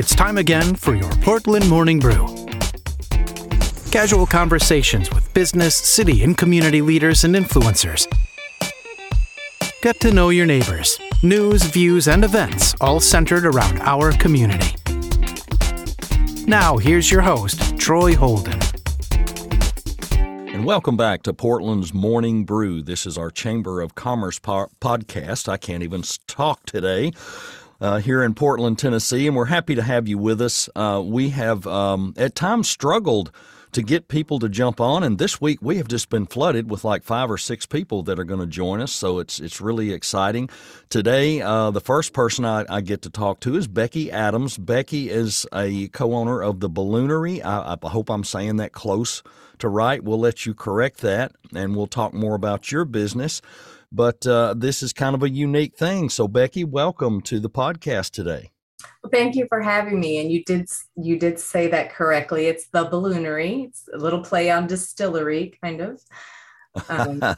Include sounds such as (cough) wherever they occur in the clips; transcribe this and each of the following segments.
It's time again for your Portland Morning Brew. Casual conversations with business, city, and community leaders and influencers. Get to know your neighbors. News, views, and events all centered around our community. Now, here's your host, Troy Holden. And welcome back to Portland's Morning Brew. This is our Chamber of Commerce po- podcast. I can't even talk today. Uh, here in Portland, Tennessee, and we're happy to have you with us. Uh, we have um, at times struggled to get people to jump on, and this week we have just been flooded with like five or six people that are going to join us. So it's it's really exciting. Today, uh, the first person I, I, get to talk to is Becky Adams. Becky is a co-owner of the Balloonairy. I, I hope I'm saying that close to right. We'll let you correct that, and we'll talk more about your business. But uh, this is kind of a unique thing. So, Becky, welcome to the podcast today. Well, thank you for having me. And you did you did say that correctly. It's the balloonairy. It's a little play on distillery, kind of. Um, (laughs)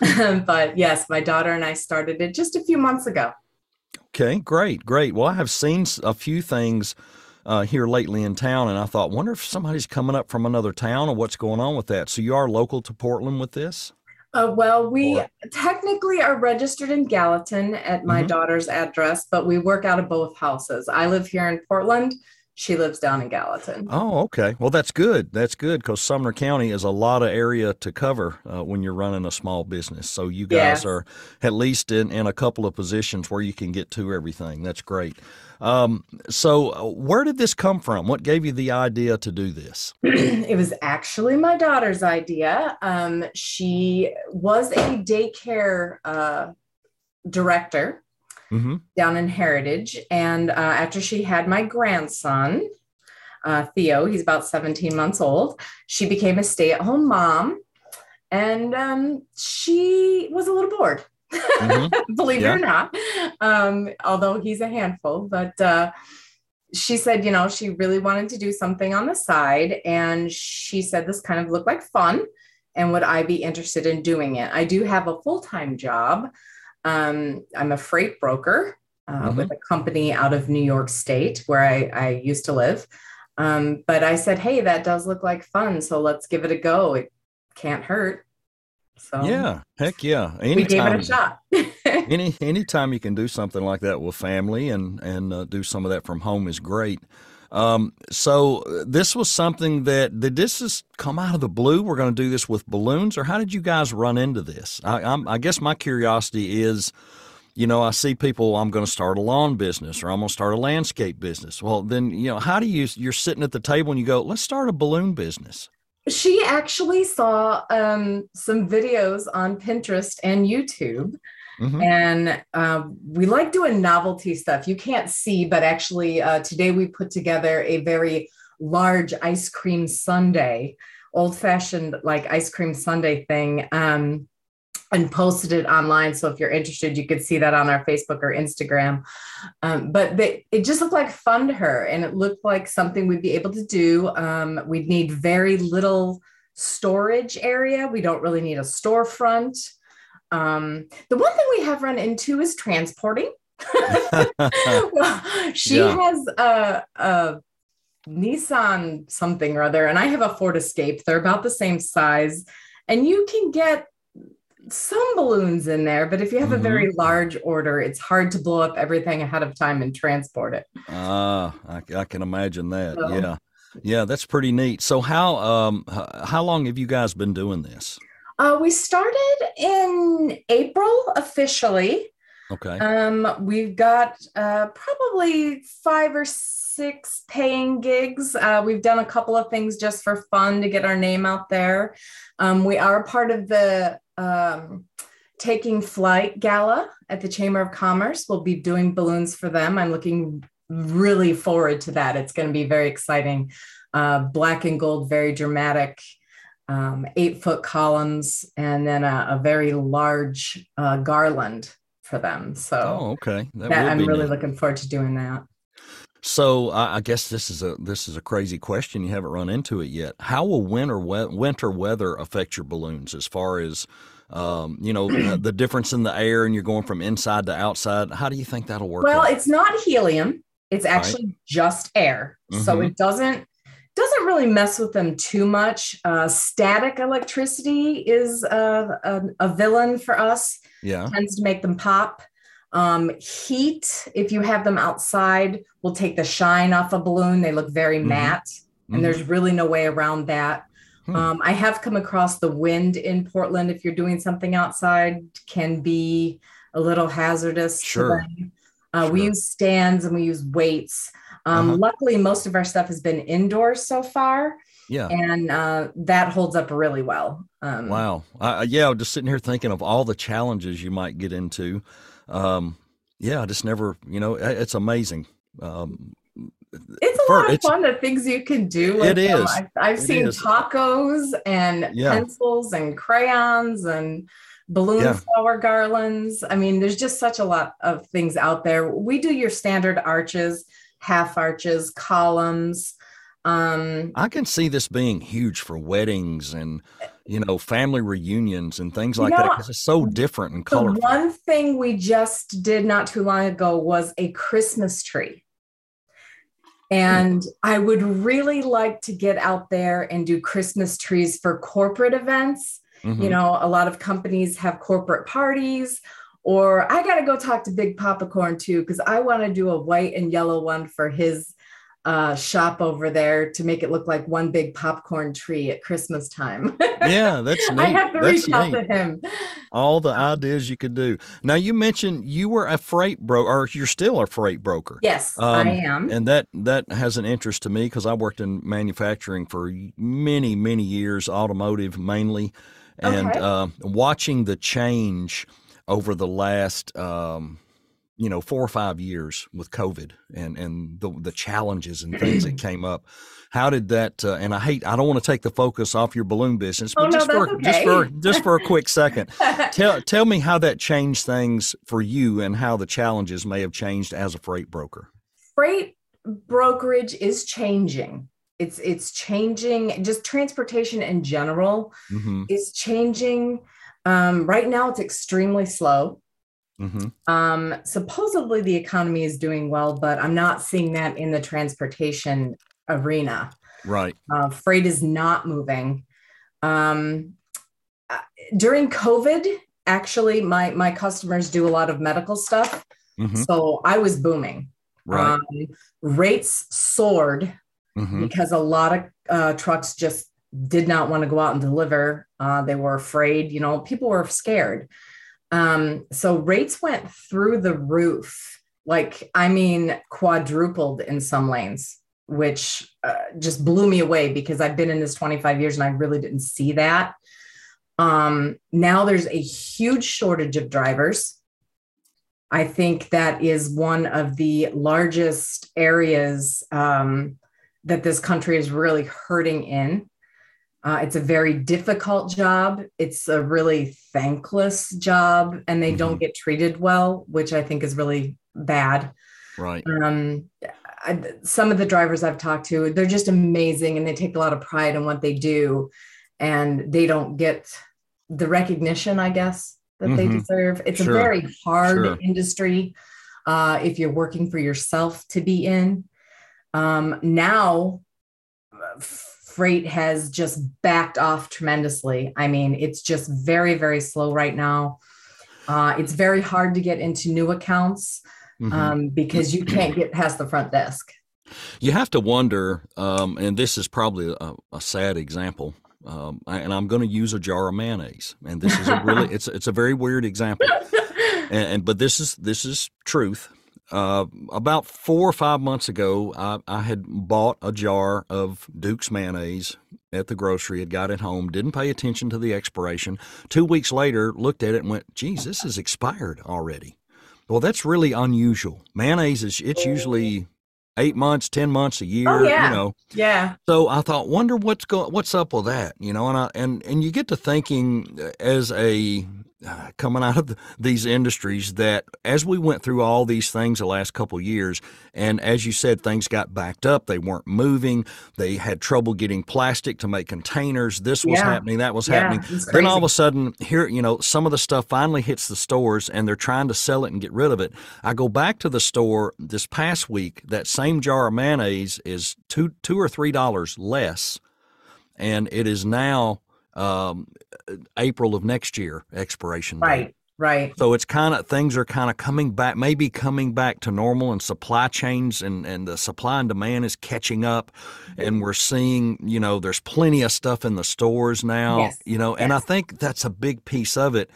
(laughs) but yes, my daughter and I started it just a few months ago. Okay, great, great. Well, I have seen a few things uh, here lately in town, and I thought, wonder if somebody's coming up from another town or what's going on with that. So you are local to Portland with this? Uh, well, we or? technically are registered in Gallatin at my mm-hmm. daughter's address, but we work out of both houses. I live here in Portland. She lives down in Gallatin. Oh, okay. Well, that's good. That's good because Sumner County is a lot of area to cover uh, when you're running a small business. So you guys yes. are at least in, in a couple of positions where you can get to everything. That's great. Um, so, uh, where did this come from? What gave you the idea to do this? (clears throat) it was actually my daughter's idea. Um, she was a daycare uh, director mm-hmm. down in Heritage. And uh, after she had my grandson, uh, Theo, he's about 17 months old, she became a stay at home mom. And um, she was a little bored, mm-hmm. (laughs) believe yeah. it or not, um, although he's a handful. But uh, she said, you know, she really wanted to do something on the side. And she said this kind of looked like fun. And would I be interested in doing it? I do have a full time job. Um, I'm a freight broker uh, mm-hmm. with a company out of New York State where I, I used to live. Um, but I said, hey, that does look like fun. So let's give it a go. It can't hurt. So yeah, heck yeah. Anytime, we gave it a shot. (laughs) any anytime you can do something like that with family and and uh, do some of that from home is great. Um, so uh, this was something that did this just come out of the blue? We're going to do this with balloons, or how did you guys run into this? I, I guess my curiosity is, you know, I see people. I'm going to start a lawn business, or I'm going to start a landscape business. Well, then you know, how do you? You're sitting at the table and you go, let's start a balloon business. She actually saw um, some videos on Pinterest and YouTube Mm-hmm. And uh, we like doing novelty stuff. You can't see, but actually, uh, today we put together a very large ice cream sundae, old fashioned like ice cream sundae thing. Um, and posted it online. So if you're interested, you could see that on our Facebook or Instagram. Um, but they, it just looked like fun to her, and it looked like something we'd be able to do. Um, we'd need very little storage area. We don't really need a storefront. Um, the one thing we have run into is transporting. (laughs) well, she yeah. has a, a Nissan something or other, and I have a Ford Escape. They're about the same size, and you can get some balloons in there, but if you have mm-hmm. a very mm-hmm. large order, it's hard to blow up everything ahead of time and transport it. Ah, I, I, can imagine that. So, yeah, yeah, that's pretty neat. So how um how long have you guys been doing this? Uh, we started in April officially. Okay. Um, we've got uh, probably five or six paying gigs. Uh, we've done a couple of things just for fun to get our name out there. Um, we are part of the um, Taking Flight Gala at the Chamber of Commerce. We'll be doing balloons for them. I'm looking really forward to that. It's going to be very exciting. Uh, black and gold, very dramatic um, eight foot columns and then a, a very large uh, garland for them. So, oh, okay, that that, I'm really neat. looking forward to doing that. So I guess this is a this is a crazy question. You haven't run into it yet. How will winter we- winter weather affect your balloons as far as um, you know the difference in the air and you're going from inside to outside? How do you think that'll work? Well, out? it's not helium. It's actually right. just air. Mm-hmm. So it doesn't doesn't really mess with them too much. Uh, static electricity is a, a, a, villain for us. Yeah. Tends to make them pop. Um, heat, if you have them outside, will take the shine off a balloon. They look very mm-hmm. matte, and mm-hmm. there's really no way around that. Hmm. Um, I have come across the wind in Portland. If you're doing something outside, can be a little hazardous. Sure. Uh, sure. We use stands and we use weights. Um, uh-huh. Luckily, most of our stuff has been indoors so far. Yeah. And uh, that holds up really well. Um, wow. Uh, yeah, I'm just sitting here thinking of all the challenges you might get into. Um, yeah, I just never, you know, it's amazing. Um, it's a for, lot of fun the things you can do with it is I've, I've it seen is. tacos and yeah. pencils and crayons and balloon yeah. flower garlands i mean there's just such a lot of things out there we do your standard arches half arches columns um i can see this being huge for weddings and you know family reunions and things like you know, that because it's so different and colorful one thing we just did not too long ago was a christmas tree and I would really like to get out there and do Christmas trees for corporate events. Mm-hmm. You know, a lot of companies have corporate parties, or I got to go talk to Big Popcorn too, because I want to do a white and yellow one for his uh, shop over there to make it look like one big popcorn tree at Christmas time. (laughs) yeah, that's neat. I have to that's reach out to him. All the ideas you could do. Now you mentioned you were a freight broker, or you're still a freight broker. Yes, um, I am. And that that has an interest to me because I worked in manufacturing for many many years, automotive mainly, and okay. uh, watching the change over the last. Um, you know four or five years with COVID and and the the challenges and things that (clears throat) came up. How did that? Uh, and I hate I don't want to take the focus off your balloon business, but oh, just no, for okay. just for just for a quick second, (laughs) tell tell me how that changed things for you and how the challenges may have changed as a freight broker. Freight brokerage is changing. It's it's changing. Just transportation in general mm-hmm. is changing. Um, right now, it's extremely slow. Mm-hmm. Um, supposedly the economy is doing well, but I'm not seeing that in the transportation arena. Right. Uh, freight is not moving. Um, uh, during COVID, actually, my my customers do a lot of medical stuff, mm-hmm. so I was booming. Right. Um, rates soared mm-hmm. because a lot of uh, trucks just did not want to go out and deliver. Uh, they were afraid. You know, people were scared. Um, so rates went through the roof, like, I mean, quadrupled in some lanes, which uh, just blew me away because I've been in this 25 years and I really didn't see that. Um, now there's a huge shortage of drivers. I think that is one of the largest areas um, that this country is really hurting in. Uh, it's a very difficult job. It's a really thankless job, and they mm-hmm. don't get treated well, which I think is really bad. Right. Um, I, some of the drivers I've talked to, they're just amazing, and they take a lot of pride in what they do, and they don't get the recognition, I guess, that mm-hmm. they deserve. It's sure. a very hard sure. industry uh, if you're working for yourself to be in. Um, now, freight has just backed off tremendously. I mean, it's just very, very slow right now. Uh, it's very hard to get into new accounts mm-hmm. um, because you can't get past the front desk. You have to wonder, um, and this is probably a, a sad example, um, and I'm going to use a jar of mayonnaise, and this is a really (laughs) it's it's a very weird example, and, and but this is this is truth. Uh, about four or five months ago, I, I, had bought a jar of Duke's mayonnaise at the grocery, had got it home, didn't pay attention to the expiration. Two weeks later, looked at it and went, geez, this is expired already. Well, that's really unusual. Mayonnaise is, it's usually eight months, 10 months, a year, oh, yeah. you know. Yeah. So I thought, wonder what's going, what's up with that, you know, and I, and, and you get to thinking as a, uh, coming out of the, these industries that as we went through all these things the last couple years and as you said things got backed up they weren't moving they had trouble getting plastic to make containers this was yeah. happening that was yeah, happening. then all of a sudden here you know some of the stuff finally hits the stores and they're trying to sell it and get rid of it. I go back to the store this past week that same jar of mayonnaise is two two or three dollars less and it is now um, April of next year expiration date. Right. Right. So it's kind of things are kind of coming back, maybe coming back to normal, and supply chains and, and the supply and demand is catching up, and we're seeing you know there's plenty of stuff in the stores now, yes. you know, and. I think that's a big piece of it.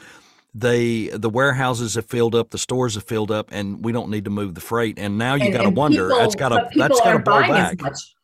They the warehouses have filled up, the stores have filled up, and we don't need to move the freight. And now you got to wonder people, that's got to that's got to blow back.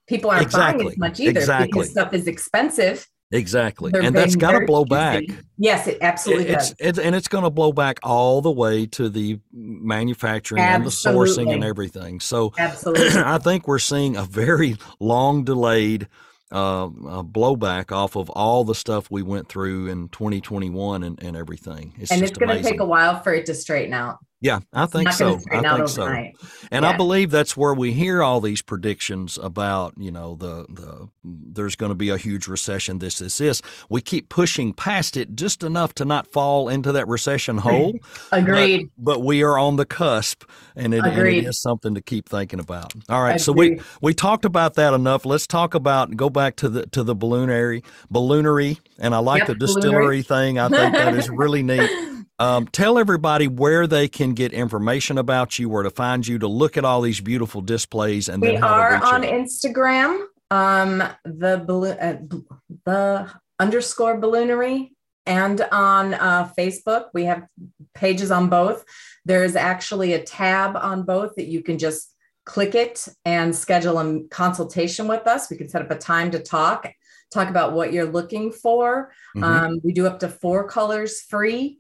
People aren't exactly. buying as much either exactly. because stuff is expensive Exactly. They're and that's got to blow back. Yes, it absolutely does. It's, and it's going to blow back all the way to the manufacturing absolutely. and the sourcing and everything. So absolutely. (clears throat) I think we're seeing a very long delayed uh, uh, blowback off of all the stuff we went through in 2021 and, and everything. It's and it's going to take a while for it to straighten out. Yeah, I think so. I think so. And yeah. I believe that's where we hear all these predictions about, you know, the the mm, there's going to be a huge recession. This, this, this. We keep pushing past it just enough to not fall into that recession (laughs) hole. Agreed. But, but, we are on the cusp, and it, and it is something to keep thinking about. All right, Agreed. so we we talked about that enough. Let's talk about go back to the to the balloonairy balloonairy, and I like yep, the distillery thing. I think that is really neat. (laughs) Um, tell everybody where they can get information about you, where to find you, to look at all these beautiful displays, and we are on you. Instagram. Um, the balloon, uh, the underscore balloonairy, and on uh, Facebook. We have pages on both. There is actually a tab on both that you can just click it and schedule a consultation with us. We can set up a time to talk, talk about what you're looking for. Mm-hmm. Um, we do up to four colors free.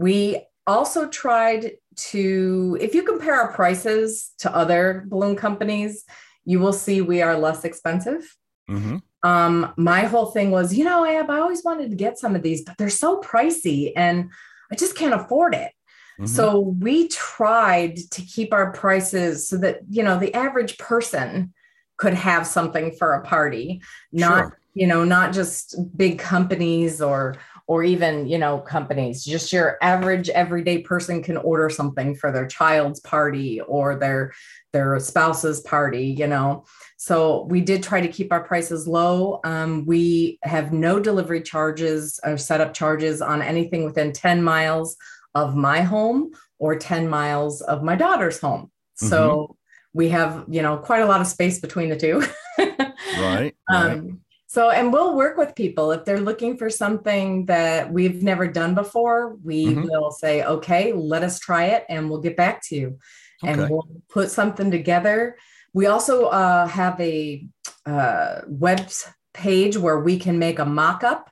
We also tried to, if you compare our prices to other balloon companies, you will see we are less expensive. Mm-hmm. Um, my whole thing was, you know, Ab, I always wanted to get some of these, but they're so pricey and I just can't afford it. Mm-hmm. So we tried to keep our prices so that, you know, the average person could have something for a party, not, sure. you know, not just big companies or or even you know companies. Just your average everyday person can order something for their child's party or their their spouse's party you know? So we did try to keep our prices low. Um, we have no delivery charges or setup charges on anything within 10 miles of my home or 10 miles of my daughter's home. So mm-hmm. we have you know quite a lot of space between the two. Right, (laughs) right. Um, so, and we'll work with people if they're looking for something that we've never done before. We mm-hmm. will say, okay, let us try it and we'll get back to you. Okay. And we'll put something together. We also uh, have a uh, web page where we can make a mock up.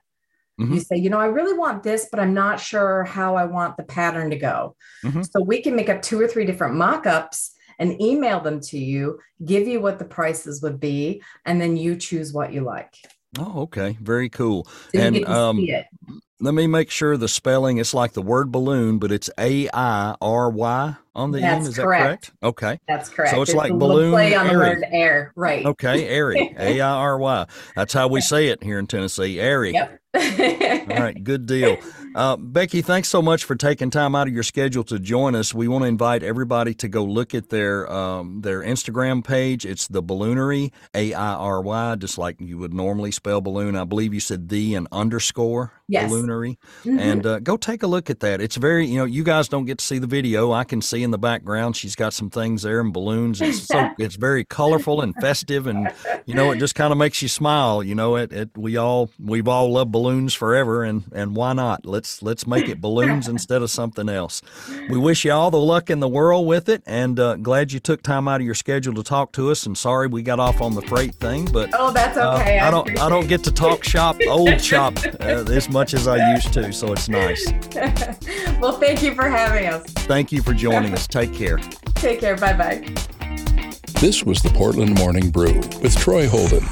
Mm-hmm. You say, you know, I really want this, but I'm not sure how I want the pattern to go. Mm-hmm. So we can make up two or three different mock ups and email them to you, give you what the prices would be, and then you choose what you like. Oh, okay. Very cool. So and um, let me make sure the spelling is like the word balloon, but it's A I R Y on the That's end. Is correct. that correct? Okay. That's correct. So it's, it's like balloon play on airy. the word air. Right. Okay. Airy. (laughs) A I R Y. That's how we say it here in Tennessee. Airy. Yep. (laughs) All right. Good deal. Uh, Becky, thanks so much for taking time out of your schedule to join us. We want to invite everybody to go look at their um, their Instagram page. It's the Balloonairy, A I R Y, just like you would normally spell balloon. I believe you said the and underscore yes. Balloonairy. Mm-hmm. And uh, go take a look at that. It's very, you know, you guys don't get to see the video. I can see in the background she's got some things there and balloons. It's so (laughs) it's very colorful and festive, and you know, it just kind of makes you smile. You know, it, it we all we've all loved balloons forever, and and why not? Let's let's make it balloons (laughs) instead of something else. We wish you all the luck in the world with it, and uh, glad you took time out of your schedule to talk to us. And sorry we got off on the freight thing, but oh, that's okay. Uh, I, I, don't I don't get to talk shop old shop uh, (laughs) as much as I used to, so it's nice. (laughs) well, thank you for having us. Thank you for joining us. Take care. Take care. Bye bye. This was the Portland Morning Brew with Troy Holden.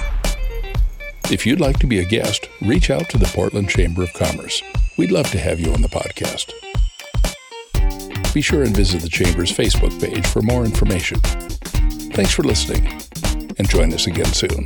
If you'd like to be a guest, reach out to the Portland Chamber of Commerce. We'd love to have you on the podcast. Be sure and visit the Chamber's Facebook page for more information. Thanks for listening, and join us again soon.